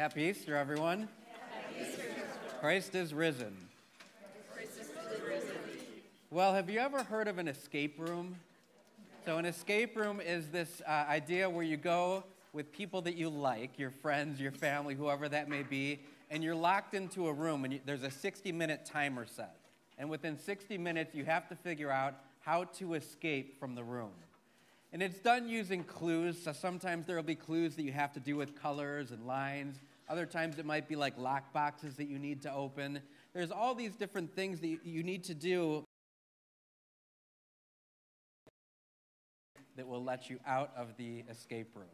Happy Easter, everyone. Christ is risen. Well, have you ever heard of an escape room? So, an escape room is this uh, idea where you go with people that you like, your friends, your family, whoever that may be, and you're locked into a room and you, there's a 60 minute timer set. And within 60 minutes, you have to figure out how to escape from the room. And it's done using clues. So sometimes there will be clues that you have to do with colors and lines. Other times it might be like lock boxes that you need to open. There's all these different things that you need to do that will let you out of the escape room.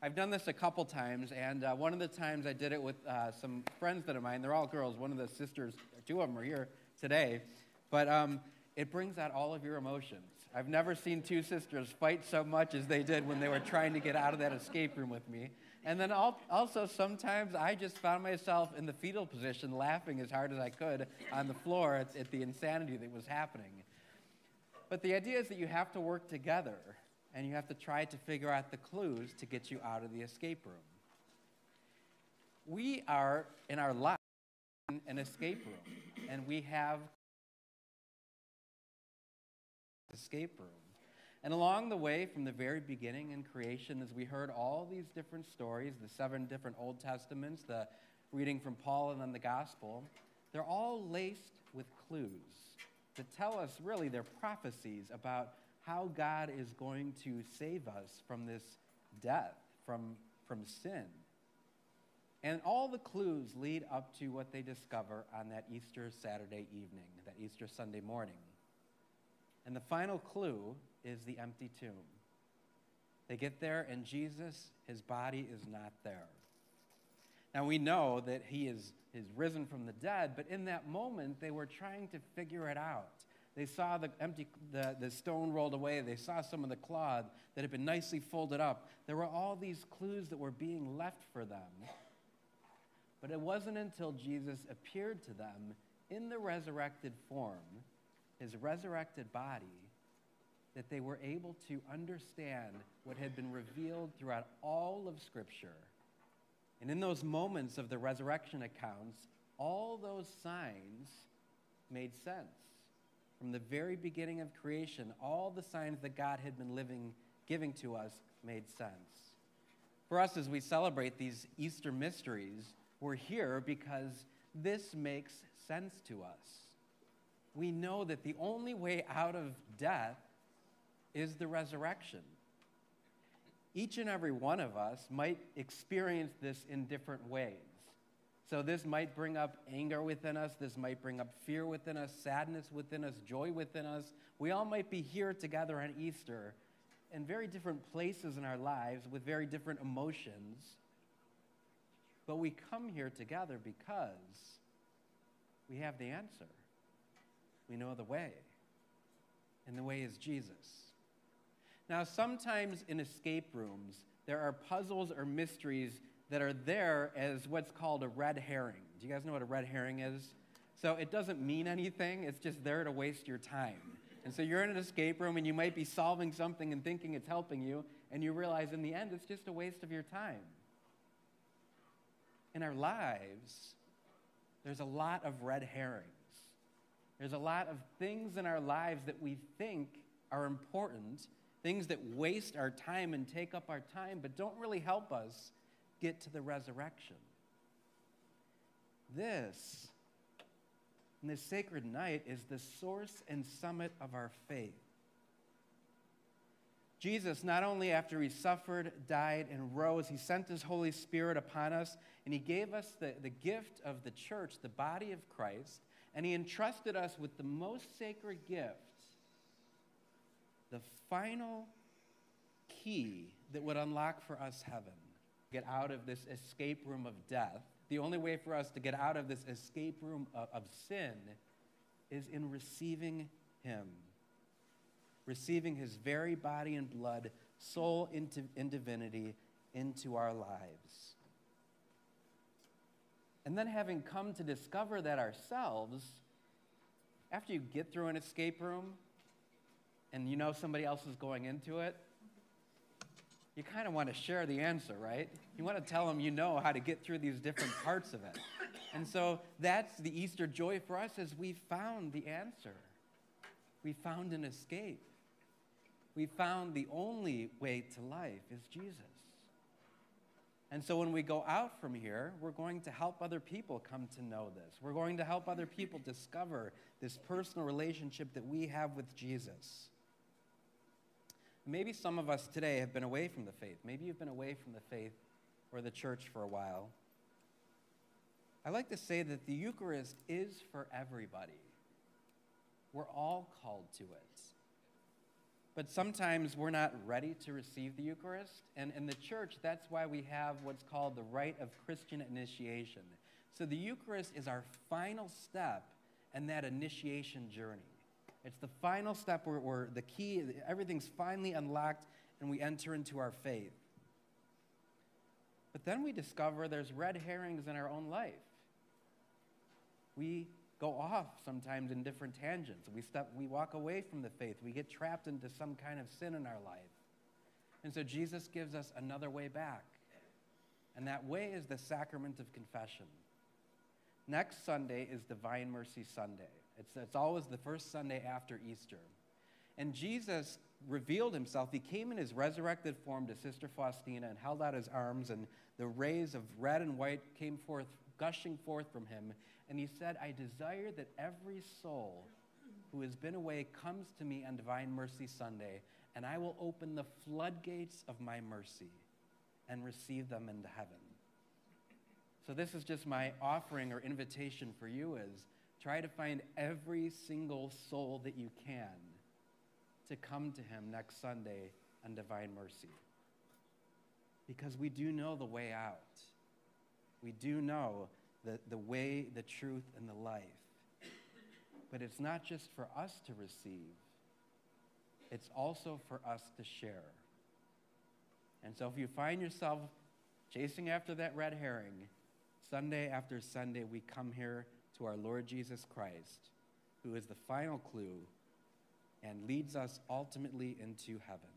I've done this a couple times, and uh, one of the times I did it with uh, some friends that of mine. They're all girls. One of the sisters, two of them are here today. But um, it brings out all of your emotions. I've never seen two sisters fight so much as they did when they were trying to get out of that escape room with me. And then also, sometimes I just found myself in the fetal position laughing as hard as I could on the floor at, at the insanity that was happening. But the idea is that you have to work together and you have to try to figure out the clues to get you out of the escape room. We are, in our life, an escape room, and we have escape room. And along the way, from the very beginning in creation, as we heard all these different stories, the seven different Old Testaments, the reading from Paul and then the Gospel, they're all laced with clues to tell us really they're prophecies about how God is going to save us from this death, from, from sin. And all the clues lead up to what they discover on that Easter Saturday evening, that Easter Sunday morning. And the final clue is the empty tomb. They get there, and Jesus, his body is not there. Now we know that he is, is risen from the dead, but in that moment, they were trying to figure it out. They saw the empty the, the stone rolled away. They saw some of the cloth that had been nicely folded up. There were all these clues that were being left for them. But it wasn't until Jesus appeared to them in the resurrected form his resurrected body, that they were able to understand what had been revealed throughout all of Scripture. And in those moments of the resurrection accounts, all those signs made sense. From the very beginning of creation, all the signs that God had been living, giving to us made sense. For us, as we celebrate these Easter mysteries, we're here because this makes sense to us we know that the only way out of death is the resurrection. Each and every one of us might experience this in different ways. So, this might bring up anger within us. This might bring up fear within us, sadness within us, joy within us. We all might be here together on Easter in very different places in our lives with very different emotions. But we come here together because we have the answer. We know the way, and the way is Jesus. Now, sometimes in escape rooms, there are puzzles or mysteries that are there as what's called a red herring. Do you guys know what a red herring is? So it doesn't mean anything, it's just there to waste your time. And so you're in an escape room and you might be solving something and thinking it's helping you, and you realize in the end it's just a waste of your time. In our lives, there's a lot of red herrings. There's a lot of things in our lives that we think are important, things that waste our time and take up our time, but don't really help us get to the resurrection. This, in this sacred night, is the source and summit of our faith. Jesus, not only after he suffered, died, and rose, he sent his Holy Spirit upon us, and he gave us the, the gift of the church, the body of Christ, and he entrusted us with the most sacred gift, the final key that would unlock for us heaven. Get out of this escape room of death. The only way for us to get out of this escape room of, of sin is in receiving him, receiving his very body and blood, soul into, in divinity, into our lives. And then, having come to discover that ourselves, after you get through an escape room and you know somebody else is going into it, you kind of want to share the answer, right? You want to tell them you know how to get through these different parts of it. And so that's the Easter joy for us is we found the answer. We found an escape. We found the only way to life is Jesus. And so when we go out from here, we're going to help other people come to know this. We're going to help other people discover this personal relationship that we have with Jesus. Maybe some of us today have been away from the faith. Maybe you've been away from the faith or the church for a while. I like to say that the Eucharist is for everybody. We're all called to it. But sometimes we're not ready to receive the Eucharist. And in the church, that's why we have what's called the rite of Christian initiation. So the Eucharist is our final step in that initiation journey. It's the final step where, where the key, everything's finally unlocked and we enter into our faith. But then we discover there's red herrings in our own life. We go off sometimes in different tangents. We, step, we walk away from the faith. We get trapped into some kind of sin in our life. And so Jesus gives us another way back. And that way is the sacrament of confession. Next Sunday is Divine Mercy Sunday. It's, it's always the first Sunday after Easter. And Jesus revealed himself. He came in his resurrected form to Sister Faustina and held out his arms, and the rays of red and white came forth, gushing forth from him. And he said, I desire that every soul who has been away comes to me on Divine Mercy Sunday, and I will open the floodgates of my mercy and receive them into heaven. So this is just my offering or invitation for you is Try to find every single soul that you can to come to Him next Sunday on Divine Mercy. Because we do know the way out. We do know the, the way, the truth, and the life. But it's not just for us to receive, it's also for us to share. And so if you find yourself chasing after that red herring, Sunday after Sunday, we come here to our Lord Jesus Christ, who is the final clue and leads us ultimately into heaven.